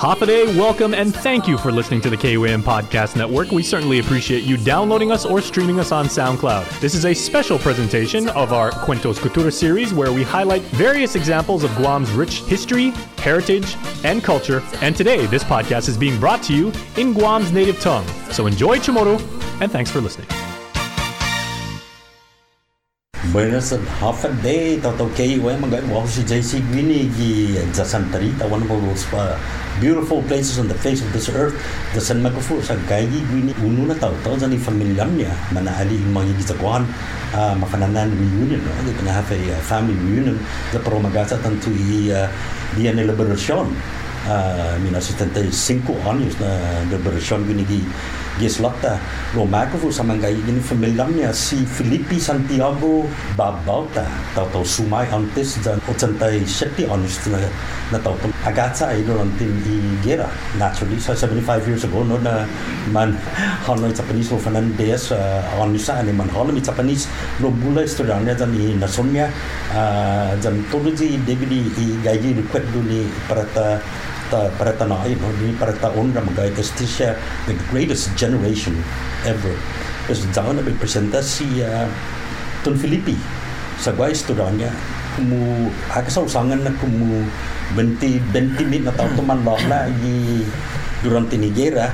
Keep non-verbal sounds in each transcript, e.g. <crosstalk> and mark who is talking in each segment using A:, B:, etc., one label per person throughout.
A: Hafaday, welcome, and thank you for listening to the KUAM Podcast Network. We certainly appreciate you downloading us or streaming us on SoundCloud. This is a special presentation of our Cuentos Cultura series where we highlight various examples of Guam's rich history, heritage, and culture. And today, this podcast is being brought to you in Guam's native tongue. So enjoy Chamorro, and thanks for listening.
B: And half a day tau tau kei we mga mo si JC Gwini gi Jasantari ta one of those uh, beautiful places on the face of this earth. The san magafu sa gai gi Gwini unu na tau tau jani familiar niya mana ali mga gi zakwan uh, mafananan reunion no? They gonna have a uh, family reunion. The promagasa tanto i uh, dia ne liberacion uh, 1975 anos na liberacion Gwini gi Gislata Romakovo sa mga igin familiar niya si Felipe Santiago Babauta tau tau sumai antes dan 87 anos na na tau tau agatsa ay doon tin i gera. Naturally sa 75 years ago no na man <laughs> Hanoi Japanese no Fernandez uh, anusa ani man Hanoi Japanese no bula istorya dan i nasonya uh, dan todo ji debili i gaji request duni para ta para ta nai no ni para ta onra magai testisha the greatest generation ever. Is down a big presentasi uh, Ton Filipi sa guay istorya kumu haka sa usangan na kumu 20 20 minit na tao tuman la i durante ni gera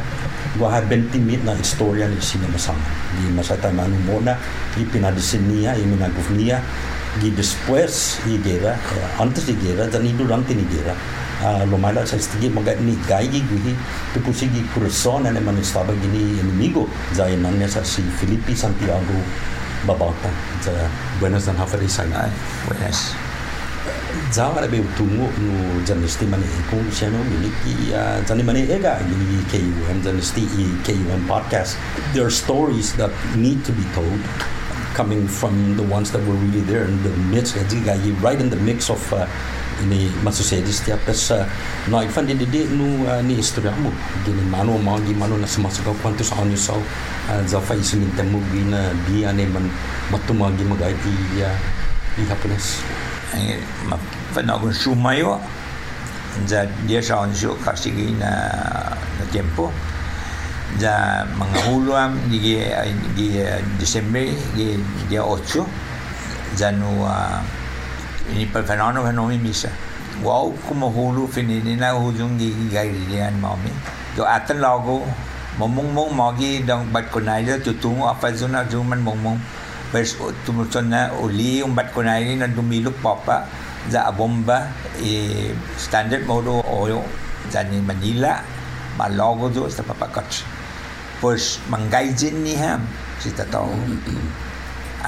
B: gua ha 20 minit na istorya ni sina masama di masa ta manu mona i pinadisinia i minagufnia gi después i gera antes di dan i durante ni gera uh, lumala sa stigi mga ni gaigi guhi tu pusigi persona ne man estaba gini inimigo zai nanya sa si Filipi Santiago babauta za buenas dan hafari sa
C: Ay, buenas.
B: Zawa na be tungo no janisti mani ko siya no miliki uh, jani mani ega gini KUM janisti i KUM podcast. There are stories that need to be told coming from the ones that were really there in the midst. Right in the mix of uh, ini masusedi setiap pes uh, no ifan di di nu uh, ni istorya mo gini mano mo gi mano na sumasagaw quantos anos sau uh, za fa isingin temu gina di ane man matumagi magay di uh, di happiness
C: Ang panagon sumayo za dia sa onso kasi na na tempo za mga huluam di di Desember di dia 8 za ini perfenano fenomi misa wow como hulu finini na hujung gi gairian mami do atan logo momong mong magi dong bat kunai tu tungu apa zona zuman momong pers tumuton na uli yung bat kunai na dumilok papa za bomba e standard modo oyo za ni Manila ma logo do sa papakot pues mangaijin ni ham si tatao <clears throat>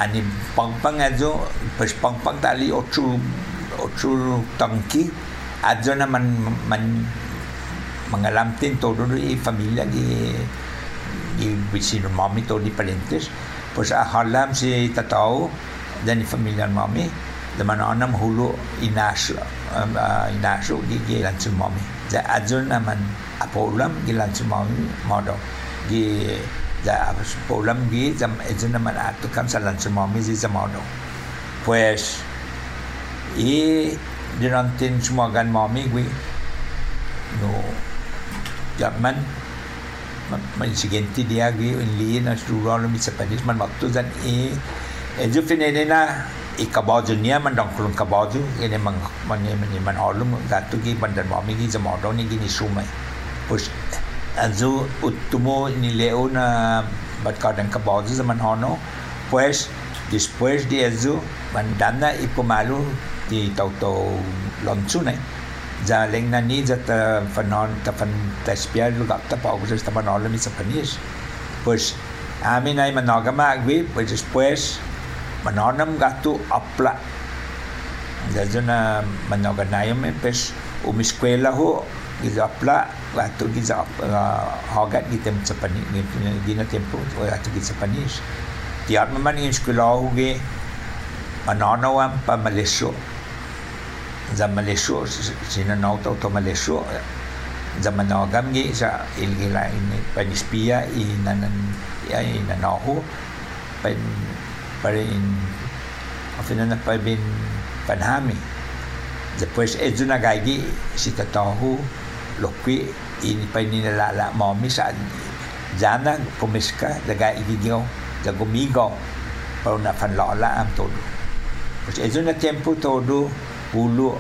C: ani pangpang ajo pas pangpang tali ochu ochu tangki ajo na man man mangalamtin todo i familia gi gi vicino mami to di parentes pues a halam si tatao dan familia mami de man anam hulu inash uh, inash gi gi lansu mami. Ja ajo na man apolam gi lansu mami modo gi da polam gi jam ejun naman ato kam sa lanche mami zi zamado pues y durante semua gan mami gui no. Jaman man. Siguiente dia gui in li na sura no mi sepanis man waktu zan e eju finene na i kabaju nia man dong kulun kabaju ini man man man man olum gatu gi bandan mami gi zamado ni gi ni sumai. Pues azu uttumo ni leo na batkadan kabazu zaman hono. Pues después de eso mandana ipomalu di tauto lonchu ne ja leng na ni ja ta fanon ta fan ta spiar lu ta pa pues ta fanon mi sa panis pues amin ay manogama agwi pues después manonam gatu apla. Ja jona manoganayam pues umiskwela ho gizapla waktu giza hagat kita sepani gina tempo waktu kita sepanis tiar memang in sekolah huge manana wam pa Malaysia. Za Malaysia sina nau tau tau Malaysia. Za managam gi sa ilgila ini panispia inanan ya inanahu pen parin afina na pa bin panhami depois é de nagagi si tatahu lokwi ini pa ini la la momi sa jana komiska igigyo da gomigo pa una fan la la am todo pues es un tiempo todo ulu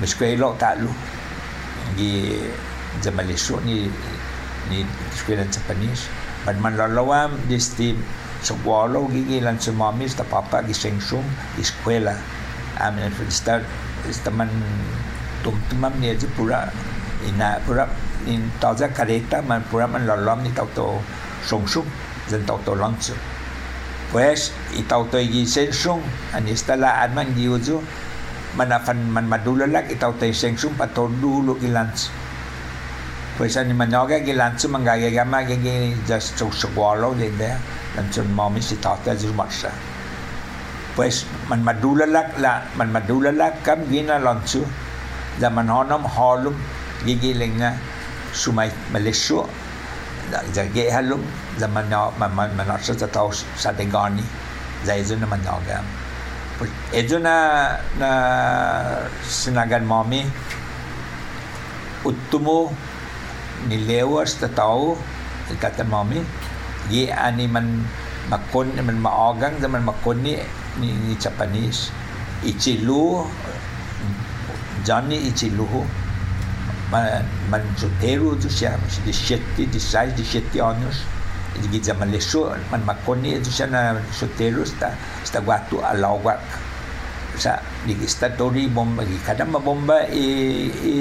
C: meskwelo talu gi zamalisho ni ni eskwela Japanese. Pan man lalawam this team sekolah gigi lan semami sta papa gi sengsung eskwela amin sta teman tum tumam ni pura ina pura in tauza kareta man pura man lalom ni tau to sengsung dan tau to langsung pues i tau to gi sengsung ani sta la adman gi uju manafan man madulalak itaw tayo sengsung patodulo ilans pues ani manoga gilansu mangagagama gigi just so segwalo linde lansun mami si tata zu marsa pues man madulalak la man madulalak kam gina lansu da man honam halum gigi lenga sumai malesyo da halum da man man man man sa tau sa degani da izo na manoga itu na na sinagan mami. Utumo ni lewas ta tau kata mami ye ani man makon man maagang zaman makon ni ni, Japanese. Ichilu Johnny ichilu man man soltero tu di siyete di size di anos di leso man makoni itu siya na soltero sta sta guatu alawak sa di tori bomba di kada ma bomba i i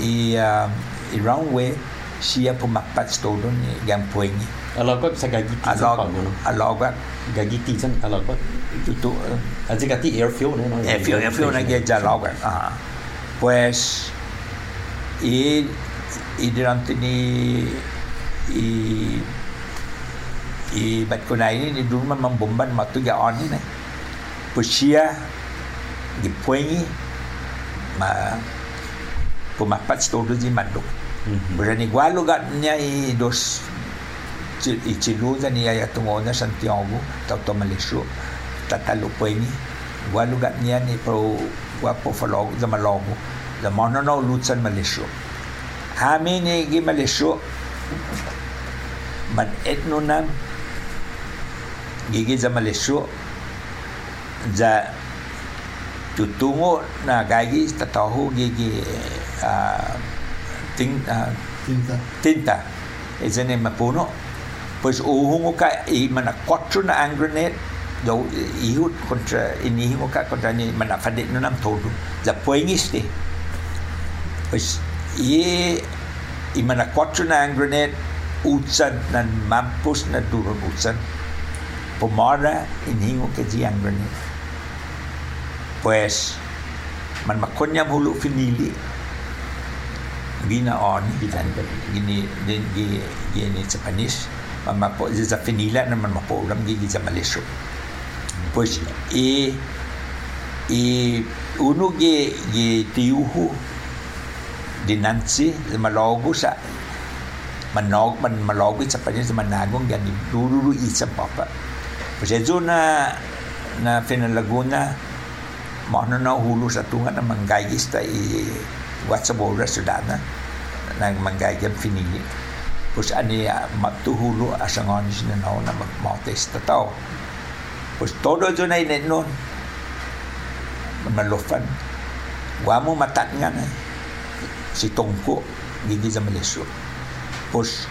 C: i uh, i runway siya pumakpat stodon ni yang puengi.
B: Alawak sa gagi ti sa pag no?
C: alawak
B: gagi ti san alawak
C: itu
B: aji gati airfield no?
C: airfield airfield na ge alawak ah. Pues y y durante ni i i bat ko na ini ni dulu man membomban matu ga on ni pusia di puengi ma pumapat todo di mando berani gualo ga nya i dos i chiluza ni ya tungona Santiago tau to malesho tatalo puengi. Gualo ga nya ni pro guapo falo za malogo za monono lutsan malesho Kami ni gi Malaysia man etno nam gigi za Malaysia za tutungo na gagi tatahu gigi uh, ting uh,
D: tinta.
C: tinta. Izene mapuno pues uhungo ka i mana quattro na hand grenade do ihut contra inihingo ka contra ni mana fadet no nam todo za poengis te pues ye i mana quattro na hand grenade utsan nan mampus na turun utsan. Pomara inihingo ka ji hand grenade pues man makonya hulu finili. Gina on
B: Bitan ka.
C: gini din gi gini Japanese. Man mapo za finila na man mapo ulam gi za Malaysia pues e e uno ge ge tiuhu dinansi malogo sa manog man malogo sa Japanese managong gani dulu isa papa pues eso na na Fena Laguna Mana na hulu sa tunga na manggayis ta i Watsabora sudana na manggayam finili. Pues ani uh, matuhulo asangonis na nao na magmates ta tao. Pues todo jo na inin nun. Malufan. Wamo matat nga na si Tongko gigi sa Malaysia. Pues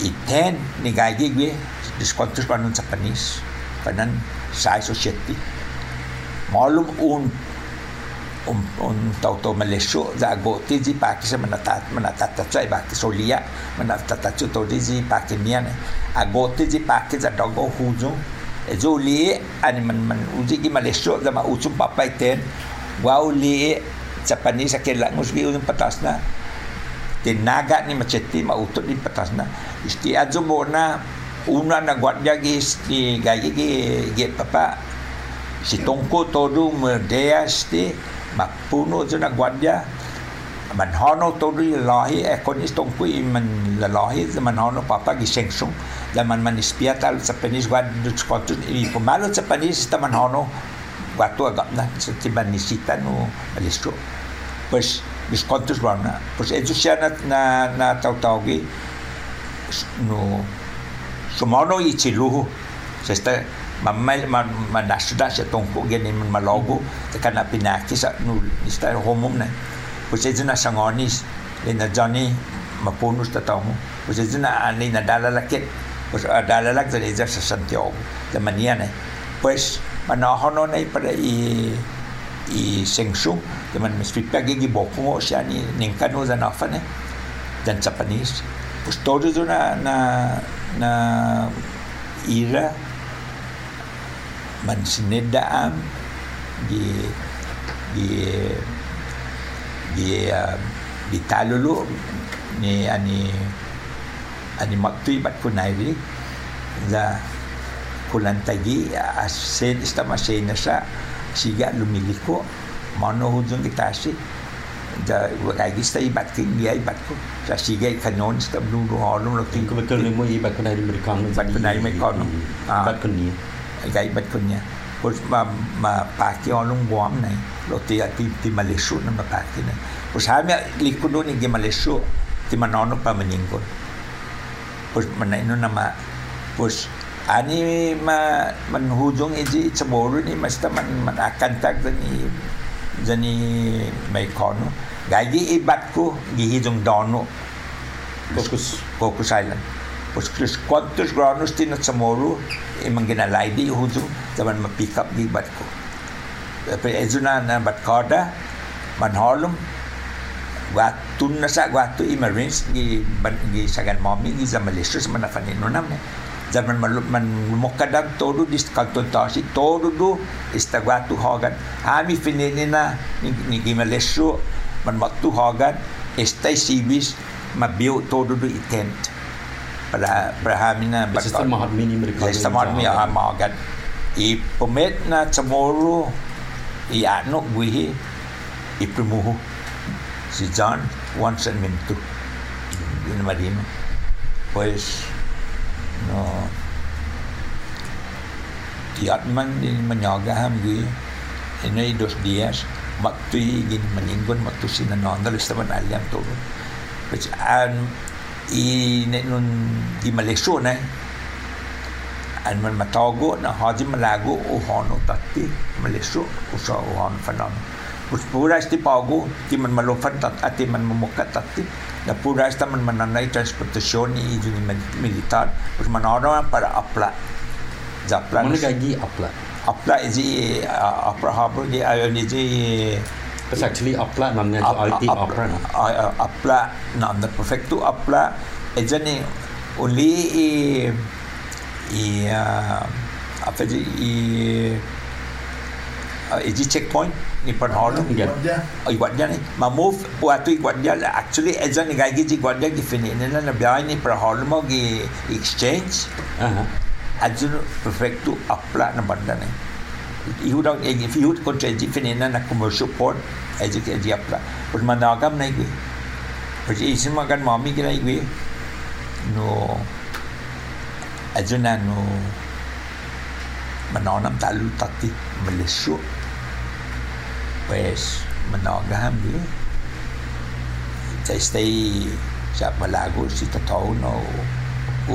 C: iten ni gagi gwe diskontos pa nun sa panis. Panan sa society malum un un un tau tau Malaysia za go ti ji pa ki se manatat manatat ta chai ba ki solia manatat ta chu to di ji pa ki mian a go ti ji pa ki za dog go hu jo e ani man man u ji ki Malaysia za ma u chu pa pa ten wa u li Japanese ke la ngus gi un patas na te naga ni macheti ma utut di patas na isti ajo bona una na guardia gi sti ga gi gi papa si tongko todo merdea sti mapuno zo na guardia man hono todo i lahi e con is tongko i man la lahi man hono papa gi sengsung da man man ispiata al japanese guard du skotu i pomalo japanese sta man hono guatu agap na so ti man nisita no alistro pues Dis quantos grana. Pois é siya na na na tawtawgi no sumono i chiluhu. Sa sta mamay man manasda siya tongko gani man malogo tekan na pinaki sa no ista homom na. Pois é na sangonis le na Johnny mapunus ta tao mo. Pois é na ani na dalalakit. Pois dalalak sa ija sa Santiago. Da manian eh. Pois manahono na para i i Sengsung teman mesfipa gigi boko siya ni ningkano za nafane dan Japanese pues todo itu na na na ira. Man sinedaam di di di uh, di talulu. Ni ani ani maktui bat kunairi za kulantagi asen istamasen na sa siga lumiliko. Mano hujung kita si da kai gista ibat ki dia ibat ko. Sa siga kanon sta blu do holum lo
B: ki ko betul mo ibat ko na di merikam
C: ibat ko na di merikam
B: ibat ko ni
C: kai ibat ko niya. Pos ma ma paki olong buam nai lo ti ti ti malesu na ma paki na. Pos ha mi likudo ni ge malesu ti manono pa meningko pos mana ino nama pos ani ma manhujung iji ceboro ni mesti man man akan tak ni jani mai kono gaji ibatku gihijung dono
B: Focus.
C: Focus Island. Pues kris quantos granos tina samoro imang ginalay di hujung zaman ma-pick up di bat ko. Pero ezo na na bat kada manholom Watun na sa watu i marines gi gi sagan mami gi zamalistos man afanino nam ne. Zaman man man mokadam todo dis kanton tasi todo do ista watu hogan. Ami finini na ni ni gi malesho man matu hogan esta sibis mabiu todo do itent. Para para hamina
B: Sistem mahatmi ni mereka.
C: Sistem mahatmi ya magan. I pemet na tomorrow i ano buhi i primuhu si John once and mintu. Yun na marino. Pues no. Tiat man din manyaga ham gi ini dos dias waktu gin meninggon waktu sinanonda listaman aliam todo which an i ne nun di Malaysia ne an man matago na haji malago o hono tatti Malaysia o sa o hono fanon. Pus pura sti pago ti man malofan tat ati man mamukat tatti na pura sta man mananay transportasyon ni ni militar. Pus manoro para apla japla
B: Mana gaji apla?
C: apla izi apra harbor di ayo ni ji
B: Because actually apla namanya tu IT opera na.
C: appla na the perfecto appla e jani only i i apa ji i i ji checkpoint ni panholo
B: Ya.
C: i guardia ni. Ma move waktu i guardia actually e jani gai ji guardia gi fini ni na biar ni panholo mo gi exchange.
B: Aha.
C: ajun perfecto appla na banda ni. Ihu dong e if ihu kon change fini na na commercial port e ji ke ji appla pus managam na gi pus isi magan mami gi na gi no. Ajun na no manonam talu tati Malaysia pues saya stay sa Malago si Totoo no o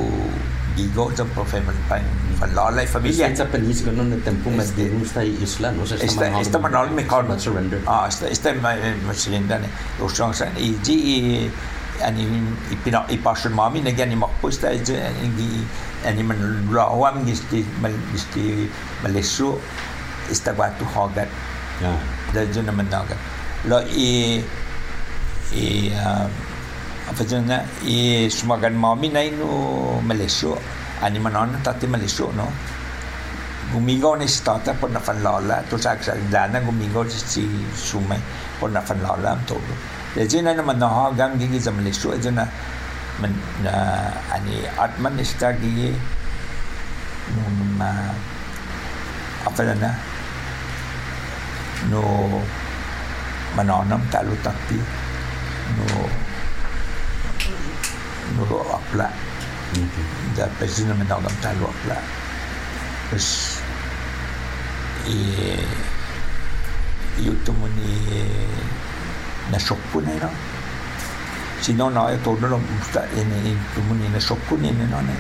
C: gigo sa profeman pan panlalay familia.
B: Familia Japanese noon na tempo mas
C: Este-
B: di sa isla no. Sa
C: esta esta manol me kon
B: Not surrender.
C: ah esta esta masilinda ne lo strong san. I ji i ani ipina ipasyon mami na gani makpusta i gi ani man lawam gisti mal gisti malesu esta watu hogat
B: Ya.
C: da na managa lo i i uh, apa je na i sumagan mami na ino Malaysia. Ani manon tati Malaysia no? Gumigaw ni si tata po na fanlola to sa sa dana gumigaw si sumay po na fanlola am todo Jadi na naman na hagam gigi sa Malaysia ito na man, na ani atman ni sta gigi. Nung ma apa na no manonam talu tapi no no apla da pesi na manonam talu apla terus i itu muni na sokku ne no. Sino no e todo lo sta in in tumuni na sokku ne no ne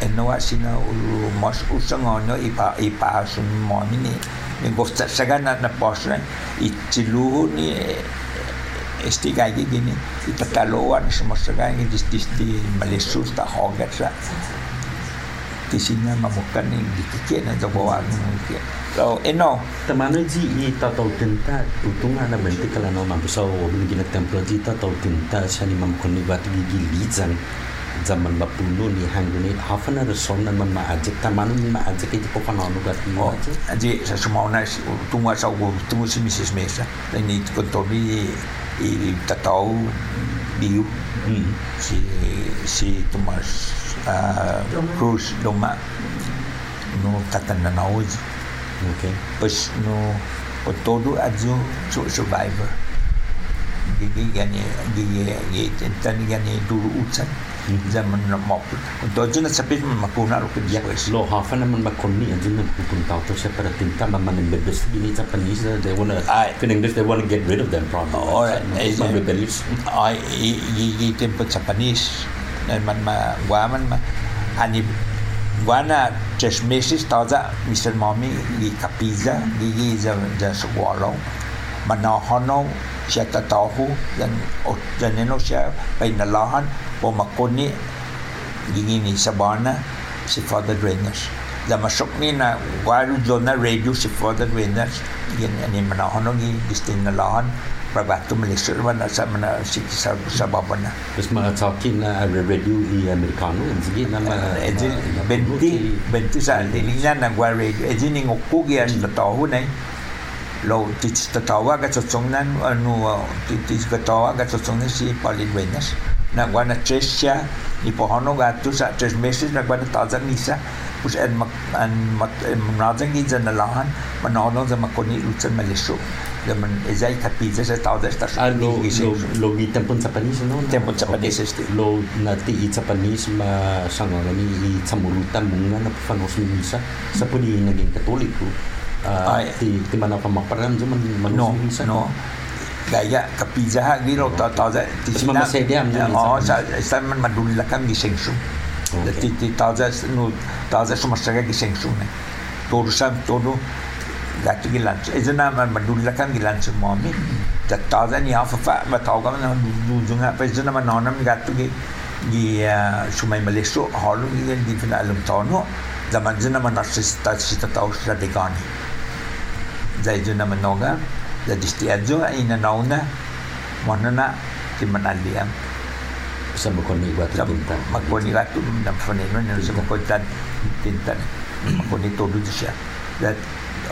C: e no a sina u mas usanga no i pa i pa sun mo ni ni ni gosta sagana na posre i tilu ni esti gagi gini. I tataloan semua segai di di di malesus ta hogat sa di sini mamukan ni di kikir na jawawan mungkin so eno
B: Tamano ji i tatau tinta utunga na benti kala no mampusa o bini gina templo ji tatau tinta sani mamkoni batu gigi lizang zaman bapuno ni hangguni hafana reson na man maajik tamano ni maajik itu ko panono gati
C: oh aji sa semua na tunga sa go tunga si Mrs. Mesa ni kontobi i tatau biu
B: hmm
C: si si Thomas uh, Cruz Doma no tatanda na hoje
B: okay
C: pois no o todo ajo su survivor gigi gani gigi gigi tentang gani dulu ucan zaman na mo untuk ajo na sapit makuna lo ke dia
B: lo hafana man makoni anjun na pupun tau to siya para tinta man man imbebes gini Japanese they wanna
C: Ay.
B: in English they wanna get rid of them probably
C: Oh, eh,
B: man
C: eh,
B: rebellious
C: ay gigi tempo Japanese na man ma gua man ma. Ani gua na tres meses taza Mr. Mommy gi kapiza gigi za za sugwalo mana hono siya tatahu dan janeno siya pay nalahan po makoni gigi ni sabana si Father Drainers da masok ni na waru do na radio si Father Drainers yan ani mana hono gi distin nalahan prabatu Malaysia mana sa mana si sa sa
B: Terus mga talking na radio i Amerikano sige na
C: benti benti sa lilinya na gwa radio edi ni ngokku gi an tahu nai lo tits tatawa ga tsotsongnan anu ah, ah, tits katawa ga tsotsongnan si paliluenas na guana tresya ni pohono gato sa tres meses na guana tazan nisa pues en mak en mak mnazan gi zan lahan manono za makoni lutsan malisho de man ezai tapiza sa tawda sta
B: sa lo lo lo gi tempo japanese no
C: tempo japanese este
B: lo na ti i japanese ma sangani i tsamuru tamunga na pafanos misa sa puni naging katoliko Ah,
C: Ay.
B: ti ti mana pamaparan sa man manos
C: no
B: ni misa.
C: no gaya kapiza ha giro ta ta za ti
B: Mas mamasede am dyan,
C: oh
B: sa-
C: sa sa man madulakan gi sengsu da
B: Okay.
C: ti ti ta za no ta za suma saga gi sengsu ne todo sam todo gatu gi lanch ezana man madulakan gi lanch mami da ta za ni afa fa ma ta ga na du junga pa ezana man nonam gatu gi gi sumai maleso halu gi di fina alam tono. Da man zana man nasista sita ta usra de gani zai na manoga da distiajo ina nauna monana ti manaliam
B: Sa mo kon ni wa
C: sa
B: tinta.
C: magkoni gatu na faneno na sa magkotan tintan magkoni todo siya that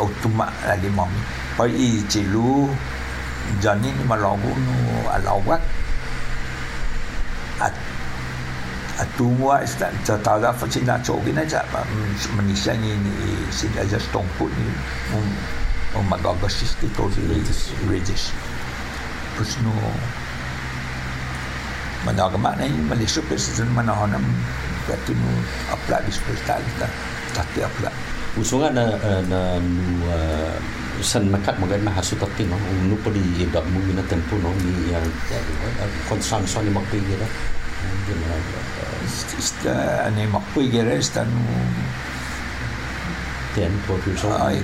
C: automa lagi mami pa i chilu jani ni malago no alawak at atungwa sta ta ta da fa sina chogi na sa manisya ni ni sila just tongput ni um um magagas ti to regis regis pues no managama na yung malisyo pero manahonam kati no apla di hospital ta tati apla
B: Uso nga na ah, na nu ah, san makat mo na hasutat tin no nu po di idab mo na tempo no ni yang konsanso ni magpili na.
C: ista ane makpoy gera ista
B: Ten, 12 years old.
C: ay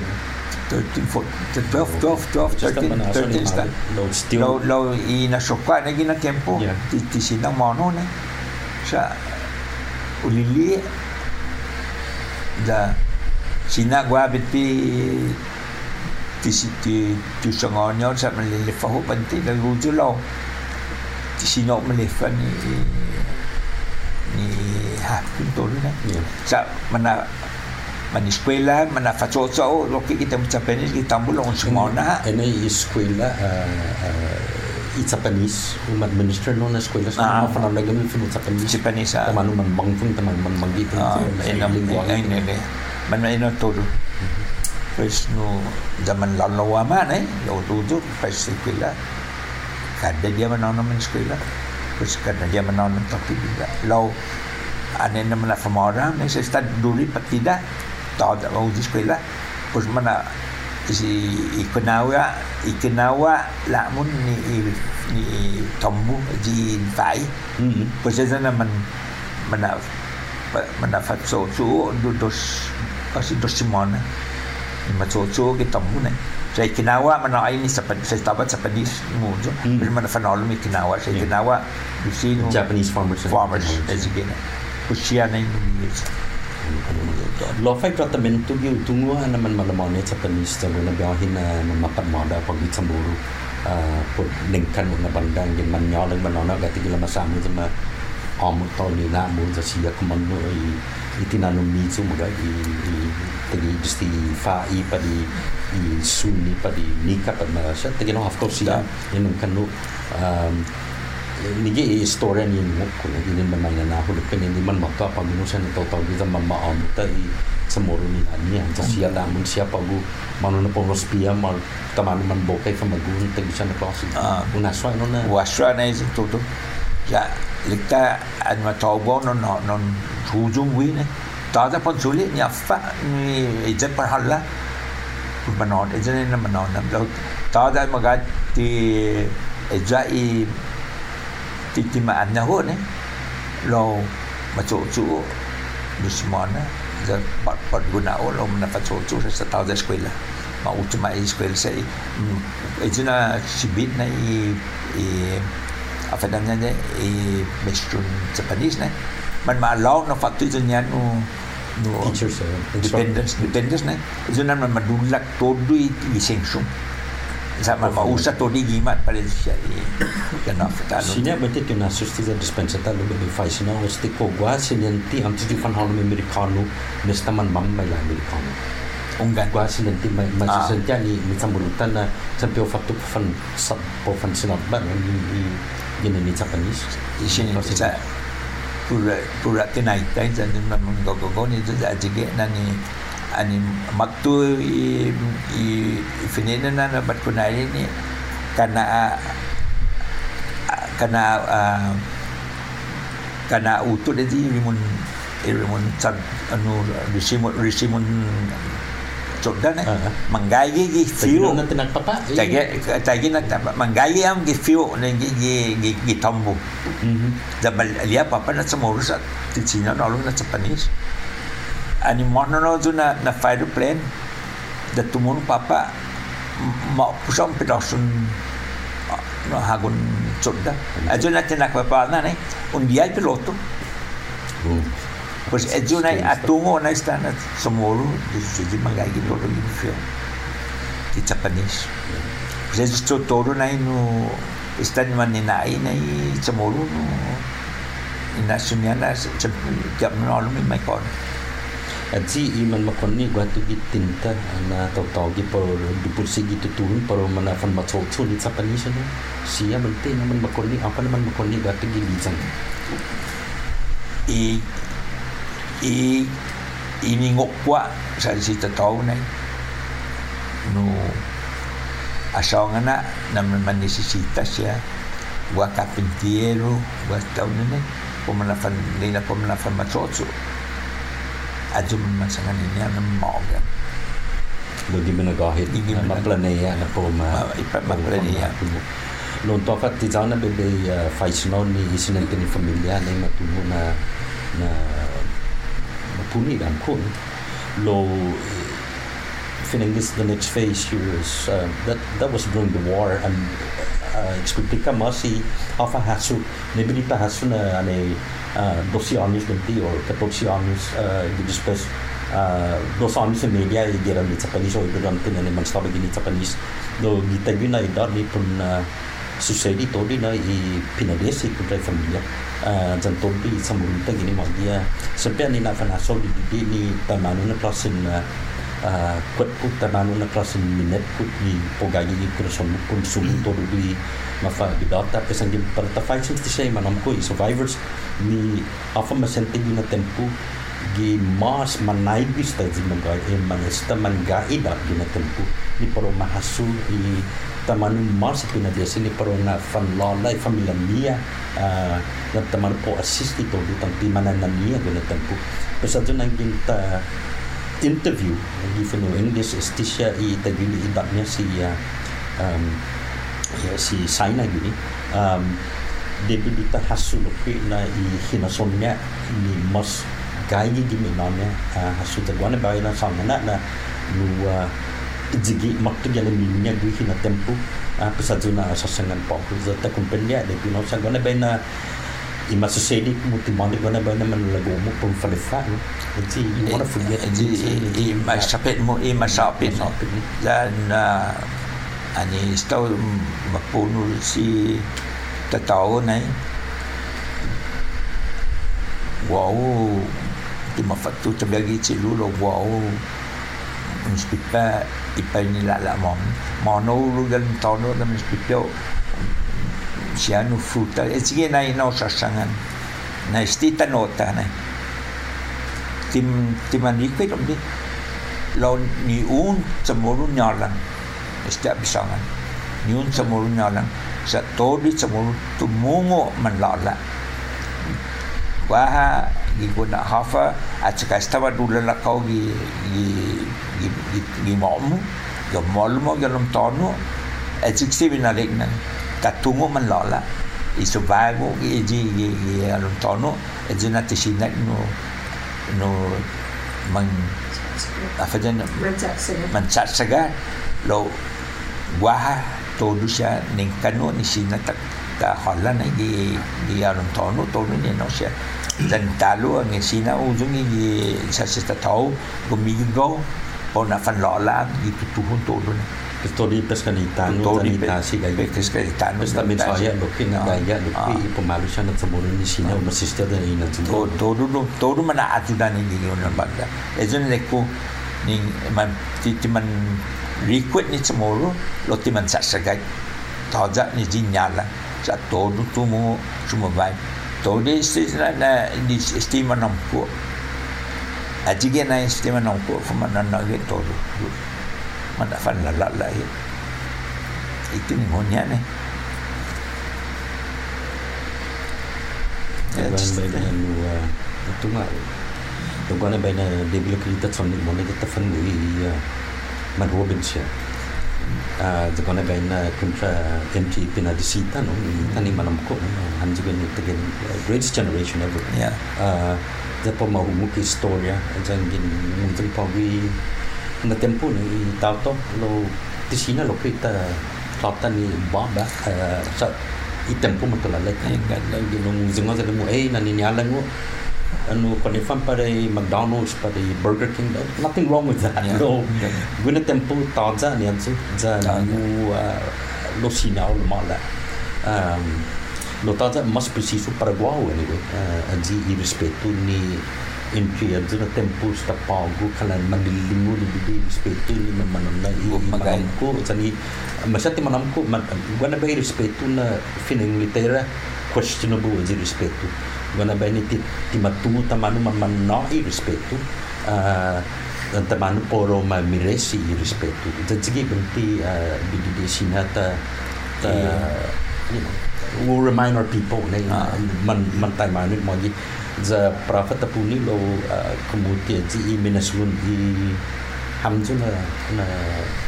C: 13 14 12 12 12
B: Just
C: 13
B: naman, aso ni
C: 13 ista
B: Mari. No, still.
C: lo lo i nasokwa na gina tempo
B: Yeah.
C: ti ti sinang mono ne sa ulili da sina gua biti ti si ti ti sangonyo sa malilifa ho panti da rujo lo ti sino malifa ni ni ha pinto na
B: Yeah.
C: sa mana man eskwela mana fatsoso lo ki kita Japanese kita bulong semua na
B: Ano yung eskwela, uh, uh, i Japanese, um administer no na eskwela, so
C: Ah.
B: ah. mafanam na ganun fin Japanese.
C: Japanese ah.
B: Tama naman bang fin, tama naman manggit.
C: Ah, ina ay nene. Man ino todo. Pues no zaman lalawa man eh, lo todo pues eskwela. Kada dia mana naman eskwela. Pues kada dia mana naman tapi juga. Lo ane na famora, may sa stad duri patida. Tada mau di eskwela. Pues mana si ikenawa ikenawa la mun ni ni tombu di vai
B: Mhm.
C: pues esa na man mana mana fatso so do dos kasi dos simona ni matso so ke tombu ne saya kinawa mana ai ni sapan saya tabat sapanis mo jo
B: Mm.
C: pero mana fanolo mi kinawa saya
B: Yeah.
C: kinawa di sino
B: Japanese farmers.
C: farmers as again kusia na ni
B: Lo fai tratamento gi utungo na man malamone Japanese tango na biyahin na mapat moda pag di samburu. Uh, po lingkan mo na bandang gin man nyolang manona gati gila masamu sama amu to ni na mu za siya kumano i itinanong mitsu mga i i tagi gusti fa i pa di i suni pa di nika pa ma siya tagi no of course siya yun ang kanu um, nige istorya ni mo ko na ginin man na na hulog ka ni man maka pag mo siya nito tawag sa mama am ta i. Sa moro ni. Ani ang sa siya lamon siya pag mano na po rospia mal taman man bokay fa magun tag siya na klase
C: Ah.
B: una so ano na
C: wasra na isi todo ya likta an ma tawbo non non non hujum wi ne ta da pon suli ni afa ni? Ije par halla manon ije ne manon na lo ta da maga ti ija i ti ti ma an na ho ne lo ma chu chu dusimona da pat pat guna o lo na fa chu chu sa ta da eskwela ma ultima eskwela sa ije na sibit na i i apa namanya i mestrun Japanese ne man ma law no faktu itu nyan no no
B: teachers uh,
C: dependence dependence ne itu nan man madulak todo i i sengsum sa man ma usa todo i gimat pada siya i kana fatalo
B: Sinya berarti tu na susti za dispensa ta lo be fai sina o sti ko gua sinenti antes di fan halo americano nesta man mam mai la americano
C: unggan.
B: Gua sinenti mai ma
C: Ah.
B: senta ni mi sambulutan na sampai o faktu fan sab po fan sinot ba ni ni gini ni Japanese.
C: Di sini sa pura pura tinay tayo sa naman gogogo ni itu sa jige na ni ani maktu i i finina na na bat kunay ni kana kana kana uto de di rimun rimun san anu risimon risimon Jordan eh.
B: Ah.
C: manggayi gi
B: Feel
C: feel
B: na tinagpapa
C: Tagi tagi na manggayi am gi feel na gi gi gi, gi tombo
B: Mhm.
C: Dabal liya papa na sa moro sa ticina na na sa Ani mo na no na na fighter plane. Da tumun papa ma pusang pedasun no hagun chodda. Ajo na tinak papa na ne. Un dia piloto.
B: Mm.
C: Pues ajo na atungo na sta na sa moro di di mangai gi todo gi fio. Di Japanese. Pues ajo todo na no esta ni maninai na i sa moro no sa jam no mi mai kon.
B: Aji iman makoni gua tu gi tinta na tau tau gi por dupur sigi tu turun por mana fan ma chun ni Japanese no sia bente na man makoni apa na man makoni gua tu gi lijang
C: i i i ni ngokwa sa si tatau na no asong na na man necesita siya wa carpintiero wa tau na po man fan nila po man fan matsotso adyo man masangan niya na mga
B: lo di managahit
C: Di gi
B: na
C: manag-
B: planeya na po ma
C: Ma- ipa- maplaneya.
B: lo to fa ti jana be be fais no ni isinente ni familia na matumo na na mapuni dan ko lo finengis the next phase here is uh, that that was during the war and uh, explica mas si afa hasu nebilita hasu na ane uh, 12 anos benti or 14 anos uh, e depois uh, dos anos e media e geram ni Japanese o durante na man stava gini Japanese do gita gina ida ni pun uh, sucedi todo na i pinadesi dai familia uh, jan tobi samurita gini mo dia sampai ni na fana so di di ni tamanu na uh, kwat pu tamanu na klasin minute pu ni pogagi ni kurson pun sumu todo di mafa bidata pesan di parta fights ti say manam i survivors ni afa masente na tempo gi mas manay bista di mga e manesta mangai da gina tempo ni paro mahasu i tamanu mas pinadesi ni paro na fan lola i familia mia uh, na tamanu po assist di tang timana na mia gina tempo pesa dun ang ginta interview. Di Feno English Estisha i tagili idaknya si uh, um, ya, si Saina gini. Um, dia berita hasil lebih na i hinasonnya ni mas gaya gini nanya uh, hasil terguana bayi na sang na na lu uh, jigi maktu yang milunya gue hina tempo uh, pesajuna asasangan pau zata kumpenya de pino sang gona bayi na i must say di muti mandi gona bayi na man lagu mo pun falefa jadi you wanna forget
C: i masapit mo i masapit dan uh, ani stau mapunul si tatao na wow. Di mafatu tabagi ci lulo wow. Inspipa ipai ni la la mom. Mono lu gan tono da inspipio sianu fruta. E ci na no sasangan na stita nota na tim timan ikut om di. Lo ni un semuru nyalan setiap bisangan ni un semuru nyalan sa todi semuru tumungo man lala. Wah gi guna hafa. At saka estaba dula la kau gi gi gi gi, gi mom ga molmo ga lom tono at sik sibi na regna tatungo man lala i survival gi gi gi gi lom tono e zina te sina no no man apa jan man chat saga lo wah todo siya ning kano ni sina tak ta hola na gi gi lom tono tono ni no siya dan talo ang sina ujung ni sa sa tau gumigo o na fan lola di todo na
B: Story peskanitano, sanitasi gaya.
C: Peskanitano.
B: Basta min saya lupi na gaya, lupi pemalu siya na saburo ni sina, una sister na ina
C: todo todo no todo man atu dan ni ni una banda. Ejon leko ni man ti ti man request ni tomorrow lo ti man sa sagai. Toja ni jinyala. Sa todo tu mo sumabay. Todo istilah na di estima nampu. Aji ge na estima nampu fuma na na ge todo. Mana fan la la la ye. Itu ni monya ne.
B: Tuan baina nu tu nga. Tuan baina debilo kita tsoni mo ne kita fan ni man Robins ya. Ah, tuan baina kontra MT pina disita no. Tani manam ko han juga ni tegen greatest generation ever.
C: Ya.
B: Ah, depo mau muki historia jangin mungkin pagi na tempo ni tauto lo tisina lo kita tauta ni baba sa i tempo mo tola lek ni kan ni no zingo sa mo eh na ni nyala ngo anu kon para McDonald's para Burger King nothing wrong with that
C: Yeah.
B: no guna tempo tauta ni ansu za
C: Yeah.
B: no lo sinao lo mala. Um lo tauta mas preciso para guau anyway anzi i respeto ni entry at na tempo sta pago kala manilingo ni bidi respeto ni manamna i ko sani masyati manam ko man wana ba i respeto na fining litera questionable di respeto wana ba ni ti ti matu tamanu man man no i respeto ah uh, tamanu poro ma miresi i respeto jadi benti uh, bidi di sinata ta you know we'll remind our people na
C: Ah.
B: man man tayo manit mo di za prophet tapuni lo uh, kemudian di i minaslun i hamzu na na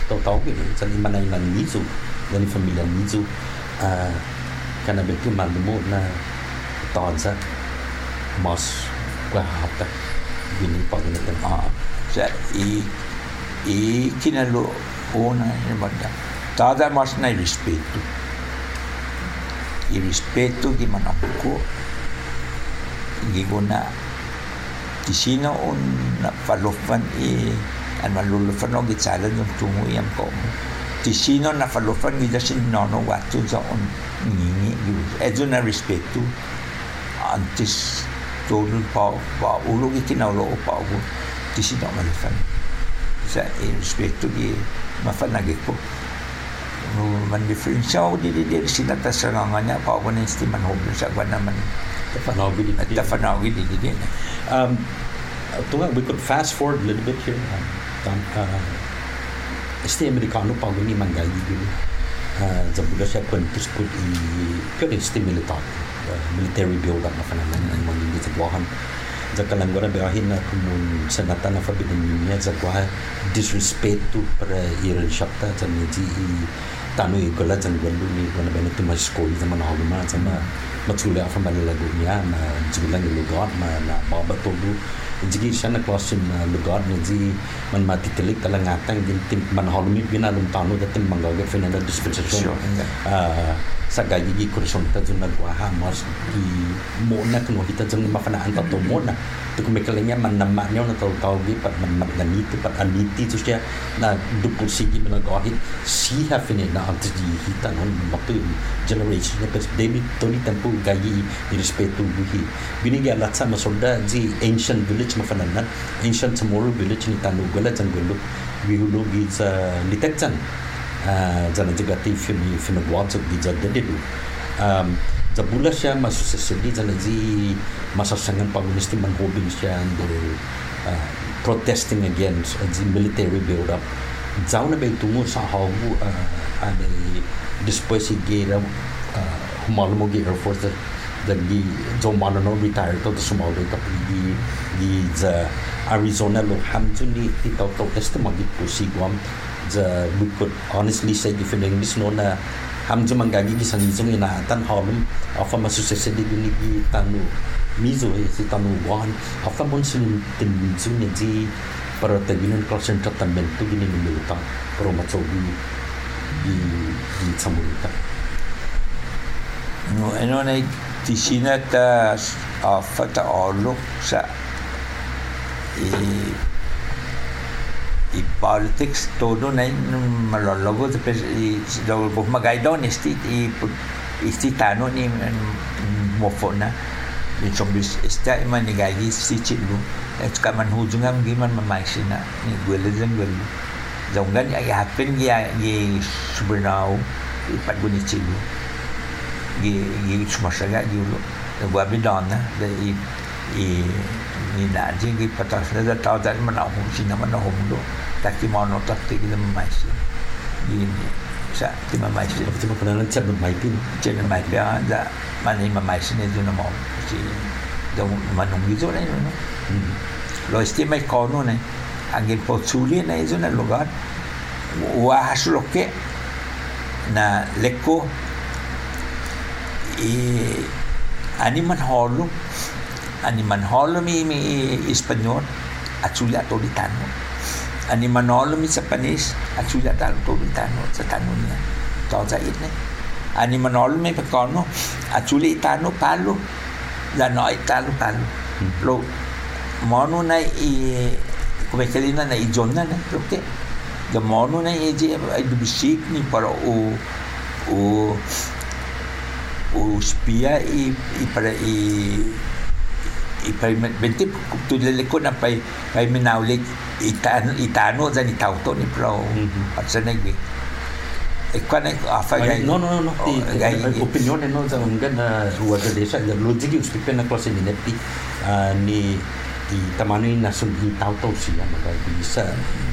B: tau tau bi sa ni manay na mizu na ni familia mizu uh, kana betu malmo na taon sa mas kwa hata gini pag na
C: Ah, sa i i kinalo una ni banda. Tada mas na respeto. I respeto gi manapko. Gi guna di sino un na falofan i an malulofan o gi ng tungo yam ko mo. Di sino na falofan gi dasin nono watu sa on ngingi gi. Edzo na respeto. Antes todo pa pa ulo gi kinaulo pa ulo. Di sino malufan sa respeto gi mafanagi ko no man diferensya ko di di di sila ta sa nga nya pa ko nin sti man hob sa kwa naman
B: Tafanaw bi
C: at ta fanagi di di di
B: Um, tunga, we could fast forward a little bit here. Um, tam, uh, este americano pa ni mangai dulu. Uh, zabula siya kwentus po i pure este militar. Uh, military build up na fanaman ng mga hindi sa buwahan. Zakalangora Beahina kumun senata na forbidden union zakwa disrespeito para iran shapta zaniji tanu ikola zangwalu ni wana bena tu mas skoli zaman haguma sama matsule afa malagu niya ma julang lugat ma na baba tolu jigi sana klasin lugar ni ji man mati telik kala ngatang tim man holmi bina lum tanu da tim mangaga finanda dispensation. Sa ga gigi kurson ta juna gwa ha mas i mo na kuno hita jung ma fana anta to mo na tu mekalenya man na ma nyo na tau tau gi pat man mat na ni tu pat aniti tu sia na du pu si gi na gwa hit. Si ha fini na anta di hita non ma tu generation na pes debi to ni tempu ga gi i respeto bu hi bini ga la tsama solda ji ancient village ma fana na ancient tomorrow village ni tanu gala jangulu vi hulu gi za litek chan zana juga ti fini fini buat so di jadi dulu um zabula siya masusesedi zana zi masa sangan pagulisti man hobing siya do uh, protesting against the military build up. Zau na bay tungo sa hawu depois si gera uh, humalo mo gi air force da gi zo mana no retire to sumalo tapi di di za Arizona lo hamjun ni ti tau tau teste magi pusi guam the we could honestly say if in English no na ham jumang gagi gi sangi jung ina tan holum afa masu se se di ni gi tanu mizo e si tanu wan afa bon sin tin jung ni ji para te ginen crossen trattamento gini ni luta pro macho gi gi gi
C: no nei tisina ta afa ta olo sa i i politics. Todo na malologo de pes i do bo magaidon esti i esti tano ni mofona ni chombis esta ima ni gagi si chilu et ka man hujungam gi man mamaisina ni gwele zen gwele zongan ya happen gi gi subernau i paguni chilu gi gi chumasaga gi lo gua bidona de i i ni na jingi patas da tau da man au sina man au do taki mono taki gila mai si gini sa ti mai si
B: Tapi cuma kenalan chat mai pin
C: chen mai pia da man ni mai si ne duna mo si da man nung gizo ne no lo esti mai kono ne angin po tsuli ne izo na lugar wa haslo ke na leko ani man holo ani man holo mi mi español atsuli ato di tano ani manolo mi Japanese atsuli ato di tano sa tano niya to sa it ne ani manolo mi pekono atsuli itano palo da no italo palo lo mono na i come che na i giorna ne lo che da mono na i je ai du bisik ni para o o o spia i i para i i pai benti tu le le kona pai pai menaulik itano itano za ni tauto ni pro at sa negbi e kwana afa gai
B: no no no no ti
C: gai
B: opinione no za ungan ruwa da desa da logiki uspipe na klase ni nepi ni di tamano na sun di tauto si ya maka bisa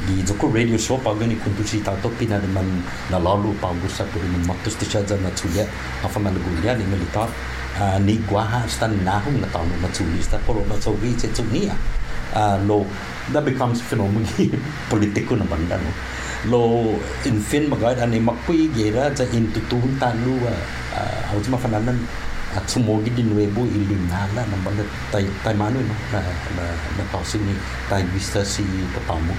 B: di joko radio show pa gani kuntu si tauto pina de man na lalu pa gusa puri man matus ti shaja na tsuya afa man gulia ni militar ni gua ha stan na hung na tau na tsuli sta poro na tsogi che tsuni ya lo that becomes phenomenon <laughs> politiko na banda no. Lo in fin magad ani makui gera ja in tutun tanu au ma fananan at sumogi din nuevo ilinala na banda tay tay mano no? Na na na tausi ni tay vista si tapamu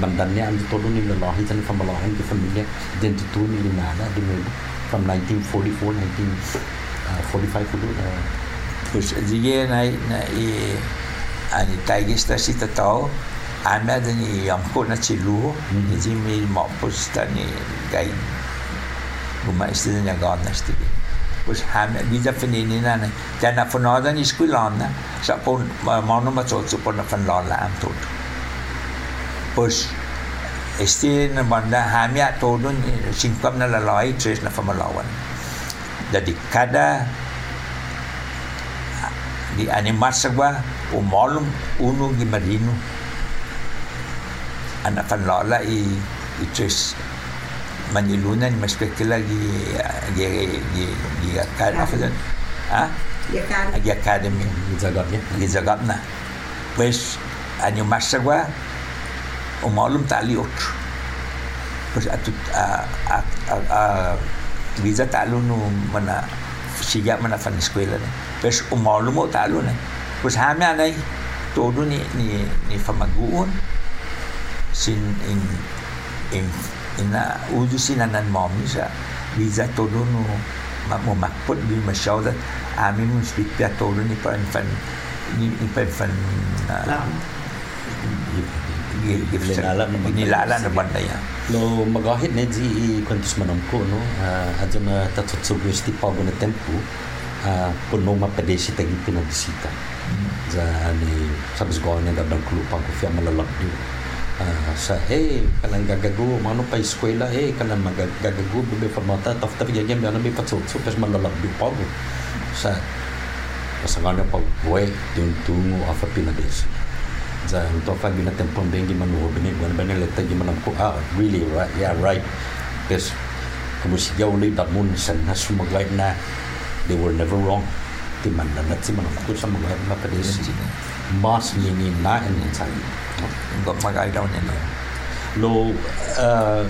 B: mandannya ang todo ni lalahi tan famalahan ki familia din tutun ilinala di nuevo. From 1944 1945 ulo
C: pues dige na na i ani taigista si tatao ana da ni yamko na chilu ni ji mi mo pues tani gai. Guma iste na gana iste pues hame bija finini na na jana fonoda ni skulana sa pon mono ma so so pon lola am tot pues este na banda hamia todo ni singkam na lalai tres na famalawan jadi kada di animasagwa umolum uno di ana fan lola i i tres manilunan mas spekula di di di di akad apa tu ha?
D: Ya? Kan.
C: di academy
B: jagat ya
C: di zagat na pues año más o malum tali otro pues a a a a visa talo no mana siya mana fan eskwela ne pues o malum o talo ne pues hami anay todo ni ni ni famaguon sin in in ina udu sinanan mami sa visa todo no ma mo makpot bi ma show that ami mo speak pia todo ni pa fan. Ni ni pa fan nilala na banda ya
B: lo magahit ne ji kwantus manam ko no. Aduna tatutsu gusti pago na tempo puno ma pedesi tagi pinabisita za ni sabes gawanya da fia malalak di sa hey kalang gagago mano pa eskwela hey kalang magagago bebe formata taf taf yagem yana be patsutsu pas malalak di pago sa pasangana pa boy tuntungo afa pinabesi za to fa gina tempon bengi manu bene gwan bene letta gi manam ko ah really right yeah right. Yes como si ya uli dat mun san na sumagai na they were never wrong. Ti man na nat si manam ko sa mga na pa des. Mas ni ni na en en sai
C: nggak magai daun ini
B: lo uh,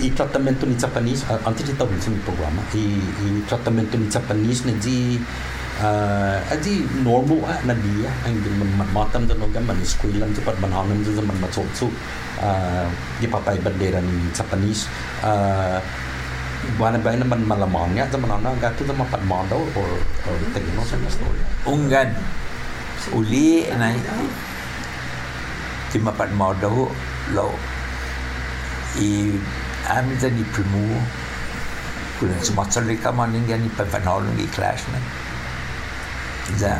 B: i trattamento ni Japanese uh, antes de tahu sini programa i i trattamento ni Japanese na di uh, aji normal ah na dia ang man matam dan orang man eskwela cepat man hanam dan man macam tu uh, di papai bendera ni Japanese. Uh, Buana baina man malamangnya zaman ana gatu zaman pat mando or or tengno sa story.
C: unggan uli na modo lo. I ami da ni primu kuna semacam reka maning ni pevanol ni clash na da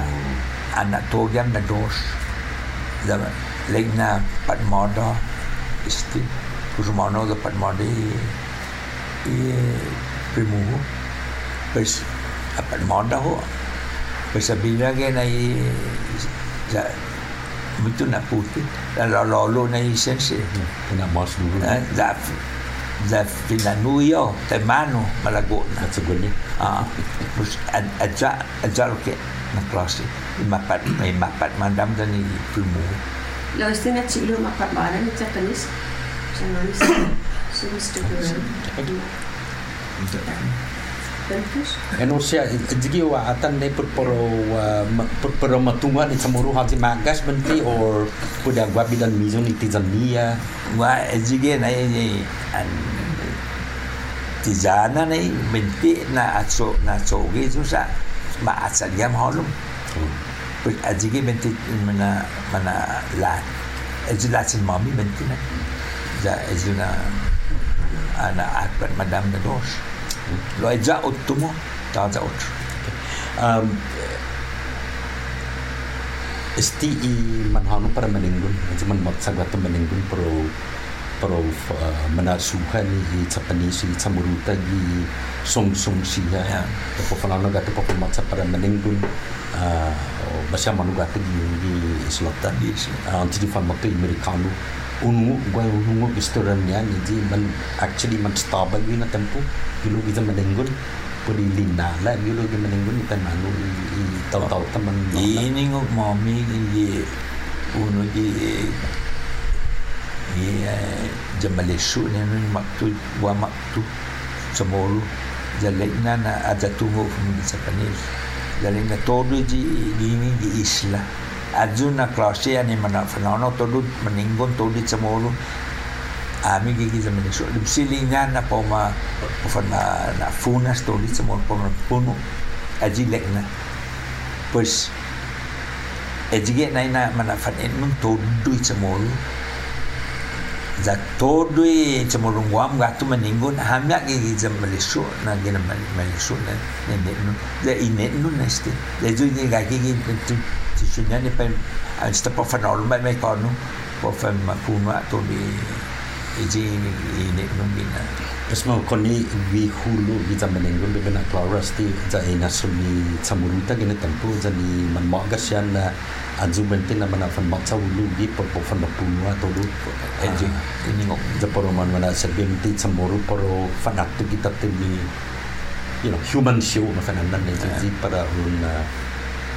C: anak togiam na dos. Da legna pat modo isti kusumano da pat modo i i primu. Pues pat modo ho pues sabila que na i da muito na puti la lo lo lo na i sense
B: Kena mas dulu.
C: da da finanuyo te mano malagona
B: That's a good name.
C: Ah, terus aja aja lo ke na klase mapat may mapat mandam dan ni filmu
D: Lo este na chilo mapabara ni Japanese. Sa nani sa sa Mr. Guerrero. Tempus.
B: Eno siya, jigi wa atan de purpuro uh, purpuro matunga ni samuru haji magas benti or puda gwa bidan mizo ni tizania
C: wa ejige na ni. An tizana na menti na atso na atso ge so sa. Ma atsa yam holum pues ejige menti mana mana la ejila sin mami menti na ja ejina ana akbar madam na dos lo eja ottumo ta ja otro
B: um, esti i manhano para meninggun aja man sagata meninggun pro pro uh, manasuhan ni Japanese i samuruta gi song song siya
C: Ya.
B: po fanano gato po mat sa para meninggun uh, basya manu gato gi gi islatan
C: Yes.
B: uh, anti di famato americano gua ungu istoran niya ni di man actually man staba gi na tempo gilu gi meninggun pudi lina la gilu gi meninggun kan manu i, i tau tau teman
C: ini ngok mami gi uno gi gi jamalesu ni ni maktu wa maktu samolu jalekna na ada tungo kumi sa kanil jalekna todo ji gini gi isla Azuna klase ani mana fenano todo meninggon todo samolu ami gi gi jamalesu limsilingan na pa ma pa na na funas todo samolu pa puno aji lekna. Pues ejige na ina mana fan en mun todo chamolu za todo i chamolu ngwam ga tu maningun hamya gi gi jam malisu na gina malisu na ne ne nu za ine nu na ste za ni ga gi gi tu tu sunya ni pa an sta pa fan ol mai mai konu pa fan ma to di eji ine nu gina
B: Esma koni vi hulu vi za menenggun bebe na klaras ti za ina sumi samuruta gini tempu za ni man mo gasyan na anzu bente na mana fan maksa hulu gi por por fan punwa to lu
C: eji. ini ngok.
B: Za poro man mana sebem ti samuru poro fan aktu kita ti ni you know human show na fan nan ne ji para un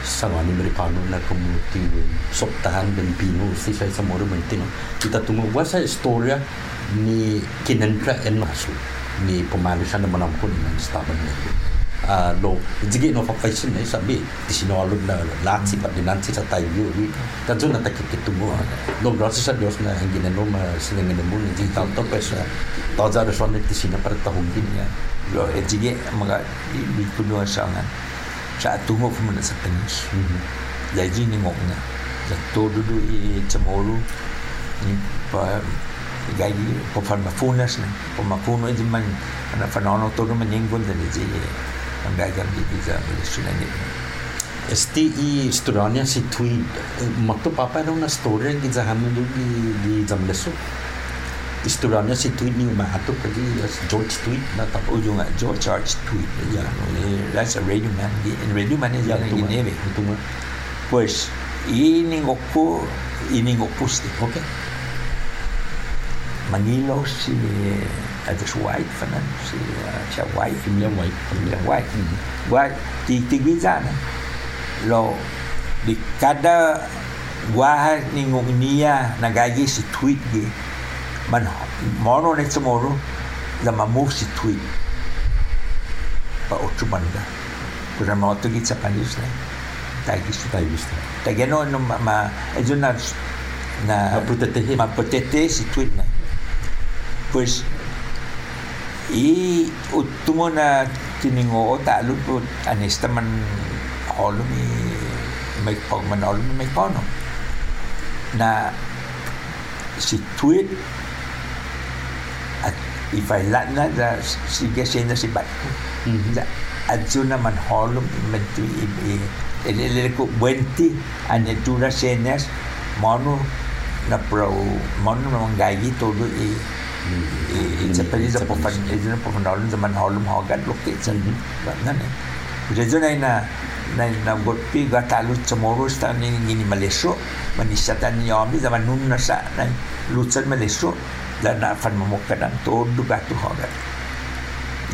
B: Sangani Americano na community soptahan dan pino si saya semua orang mentino kita tunggu wasa historia ni kinentra en masu ni pemalisan na manampun ng staban na uh, lo jigi no fakaisin na sabi di sino alun na latsi pa dinansi sa tayo wi kadyo na takikitungo lo gracias a Dios na ang ginano ma silingin mo ni di tanto pesa taza reson ni sino para tahungin
C: ya lo e jige mga di kuno sangan sa tungo ko muna sa panis Jadi ni ngok na la to du du i chamolu ni pa gai po fan ma funas na po ma funo di man na fa no to man ningol da ni ji ang gai gam di di za mi suna ni
B: Esti i sturania si tweet makto papa era una storia che zahamu di di zamleso isturanya si tweet ni umahato pagi George tweet na tapo
C: ujung at George Charles tweet ya that's a radio man. In radio man ya
B: itu
C: ni
B: mah
C: neve
B: itu mah
C: pues ini ngoko ini ngopusti
B: okay?
C: Manilo si ada si White fanan si si White.
B: William White
C: William White. White. Di tinggi sana lo di kada gua ni ngomnia nagagi si tweet gi man mono ne tomorrow la mamu si tweet pa otro banda Kura mo to git sa panis na tagi si
B: tayo gusto
C: tagi no no ma, ma ejo na na
B: Maprotetehe.
C: maprotete si tweet na pues i utungo na tiningo o talo po anesta man holo mi may pag man holo mi may pono na si tweet at ifailat na da sige siya na si bat
B: Mhm.
C: da adso naman holom imentu i elele ko buenti ane tura senes mono na pro mono na mangayi todo i i sa palis po fan ito na po fan holom zaman holom hogan lokit sa nan eh Rezo na na na na gopi ga talu tomorrow sta ni ni maleso manisa tan ni ami zaman nun na sa na lutsan maleso la na fan mamukadan todo ga tu hogan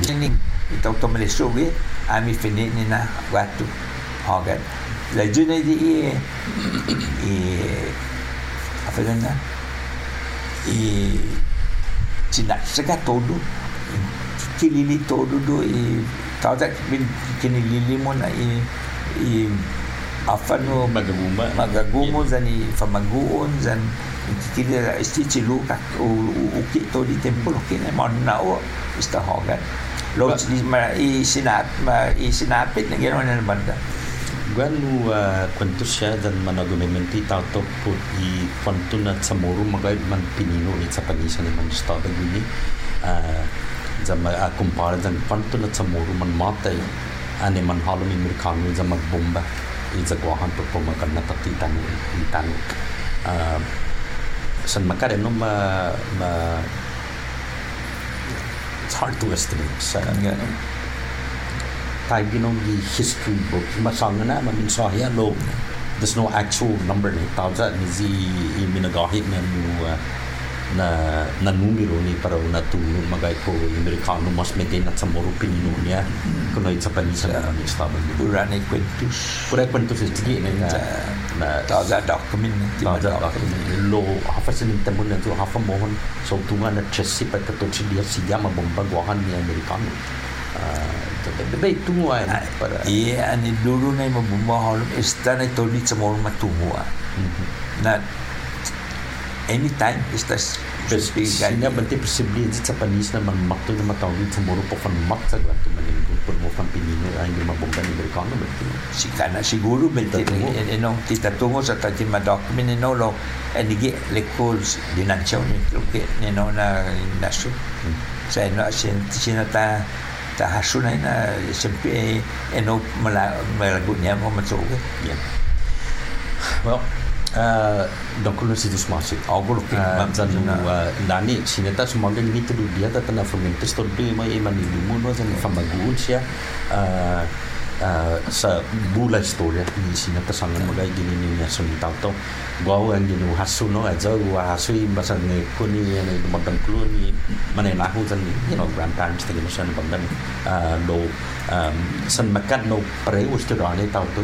C: ini itaw to maleso ge ami fini ni na watu hogan la juna di i i apa na i sinat sega todo kilili todo do i tau tak bin kinilili mo na i i apa no
B: magagumba
C: magagumo zan i famaguon zan kikili isti chilu ka u uki to di templo kina mon na o ista hogan lo di ma i sinap ma i sinapit na gano'n na banda
B: Ganu uh, kwento siya dan managumimenti tato po i kwento na sa moro magay man pinino ni sa panisa ni man stada gini uh, za ma uh, kumpara dan kwento na sa moro man matay ane man halo mi Amerikano za magbomba i za gwahan po po makan na tatitan i tanu uh, san makare no ma, ma it's hard to estimate. Sa tayo ginong di history book masanga na mamin sa ya lo there's no actual number. Ni tao sa ni zi iminagahit na nu uh, na na numero ni para na tu magay ko Amerikano mas medin at sa moro pinino niya. Kuno sa panisa na ni stable ni
C: urane kwentus
B: pura kwento sa tigi na
C: tau za dokumen ma
B: sa
C: dokumen
B: lo hafa sa nita mo na to hafa mohon so tunga na chesi pa ka to si dia siya mabomba gwahan ni Amerikano ah bebe tunga ay para
C: i ani dulu na mabumba holom esta na to di sa mo matungwa na anytime estas
B: Pues sina bante posible dit sa panis na man makto na matawid sa moro po kan mak sa gato maningkong po mo kan pinino ay hindi mabomba ni Amerikano bante
C: si kana siguro bente enong kita tungo sa tati ma document no lo enigi lekos dinansyaw ni luke ni no na nasu sa no sin sina ta ta hasu na na sempe eno mala malago niya mo matsugo
B: yeah well uh, donc kuno si dus masik
C: Ogo lo
B: uh,
C: king
B: zan uh, lani sineta sumaga ni tu dia ta na fermentes to do mai iman ni. Lumo no zan famagun siya uh, sa bula historia ni sineta sangan magai gini ni nya suni tauto gua ang gini hasu no aja gua hasu i basa ni kuni ni madam klu ni mana na hu zan you know grandparents tagi masan bandan uh, lo um, san makat no pre ustirani tauto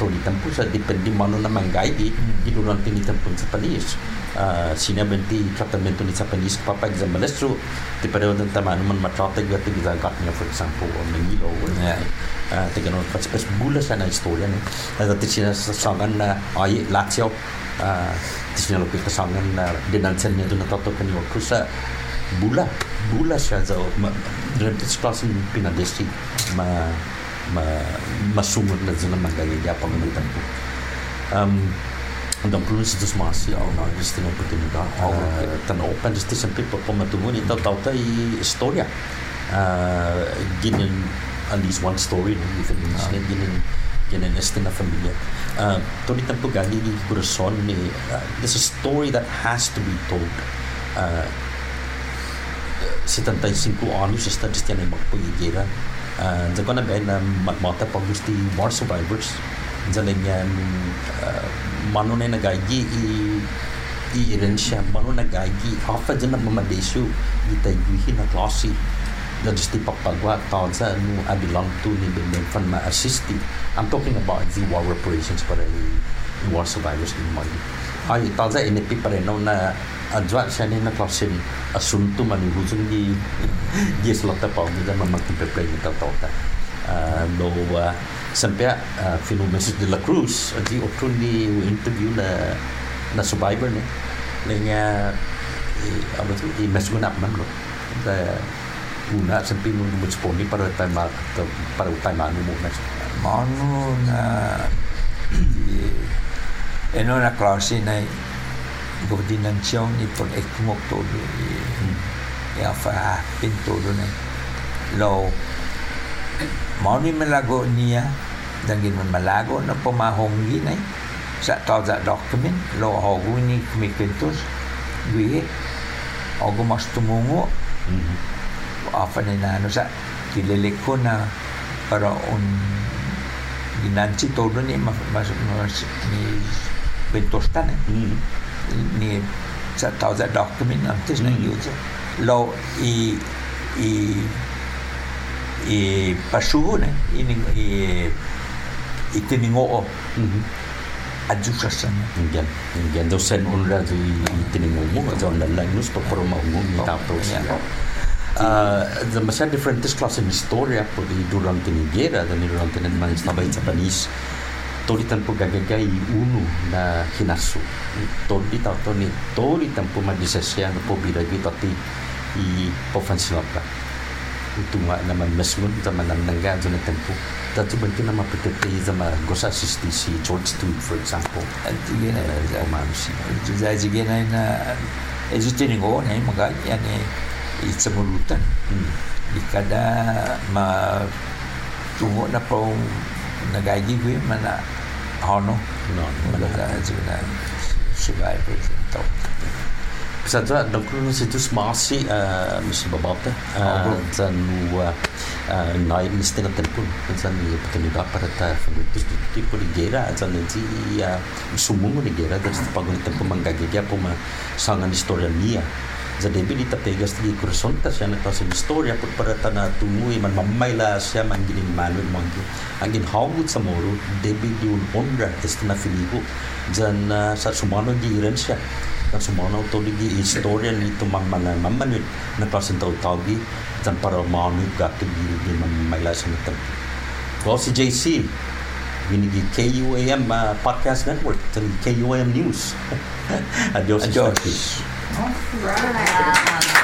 B: Tony tempo sa depende mano na manggai
C: Hmm.
B: di durante ni tempo sa panis uh, sinabenti trattamento ni sa panis papa exam malestro di pada orang taman man matrata gata kita gat niya for example o Manilo or
C: Yeah.
B: uh, tiga no pas pas bula sana historia ni. Ada tisina sa sangan na ay Lazio uh, tisina lo kita sangan na dinansan niya doon natato kanyo kusa bula bula siya sa ma, durante sa klase ni pinadesti ma ma masumot na zona magagaya pa mga tempo um dan perlu situ masih au na just na oportunidad au tan open just sempre pa pamatungo ni tau tau tai historia uh ginin at least one story no with an incident ginin ginin este na familia uh todo tempo gali di corazon ni uh, there's a story that has to be told. Uh 75 anos esta Cristiana magpagigera. Uh, sa ko na ba na matmata pag gusti war survivors. Sa lang uh, mano na nagagi i i irin siya mano nagagi hafa dyan na mamadesyo itay guhi na klase na just ipapagwa taon sa no I belong to ni Bimbing fan ma-assisti. I'm talking about the war reparations para ni, ni war survivors ni Mali. Ay, taon sa inipi pa rin no, na adwa siya ni na klase ni asunto manihusong di <laughs> di slota pa da magkipeplay ni tatota. Uh, no, uh, sampai uh, Fino Mrs. de la Cruz, di otro ni interview na na survivor ni. Lenya, eh, apa tu, i mesgunap man lo. Da, una sampai nung musponi para tayo para tayo manu mo na
C: Mano na di eno na klase na koordinasyon ni por ekmok todo i ya fa pin todo na lo mau ni malago niya. Dangin man malago na pumahonggi na sa tao za document lo hogu ni kumikintos gwi hogu mas tumungo. Apa ni na ano sa kililik ko na para un ginansi todo ni mas mas, mas ni bentostan eh. Ni sa tao za document antes na
B: Mm.
C: yun lo i i i pasuho na ini i itiningo adjusasan
B: Yan, yan daw sen unra di tiningong mo, daw lalay nus pa pero maungong ni tapos.
C: Yeah.
B: Uh, the masya different this class in historia po di durante ni gera dan durante ni man sabay sa panis tolitan po gagagay uno na hinaso toli ta to ni tolitan po madisasya na po biragi tati i pofansilapa utunga naman mesmun sa manananggan sa tempo dati ba ito na mapitete sa mga gosa asisti si George Stewart for example.
C: At sige na
B: uh, umano siya
C: Jadi sige na na itu tiningo na yung mga yan eh itsamulutan
B: Hmm.
C: di kada ma tungo na po nagagi ko yung mana hono
B: No, mana-
C: sige na survivors ito
B: Sadra, nagkaroon si Tus Masi, uh, Mr. Babata, uh,
C: Oh,
B: sa nua, uh, na ilis na tempo, sa ni oportunidad para ta fabritus di tipo di gera, sa nanti uh, sumungo di gera, dan sa pagod tempo manggagagya po ma sangan istorya niya. Sa debi di di kurasonta siya na sa istorya po para ta na tumuy man mamayla siya man ginin manuel manggi. Ang ginhawod sa moro, debi di un onra este na filigo. Diyan uh, sa sumano di iran siya na sumano to di istorya ni to mamana mamanit na klasen tau taugi dan para manu gato di di mamayla sa natam. Well, si JC, winigi KUAM uh, Podcast Network, dan KUAM News. <laughs> Adios.
C: Adios.
D: Right.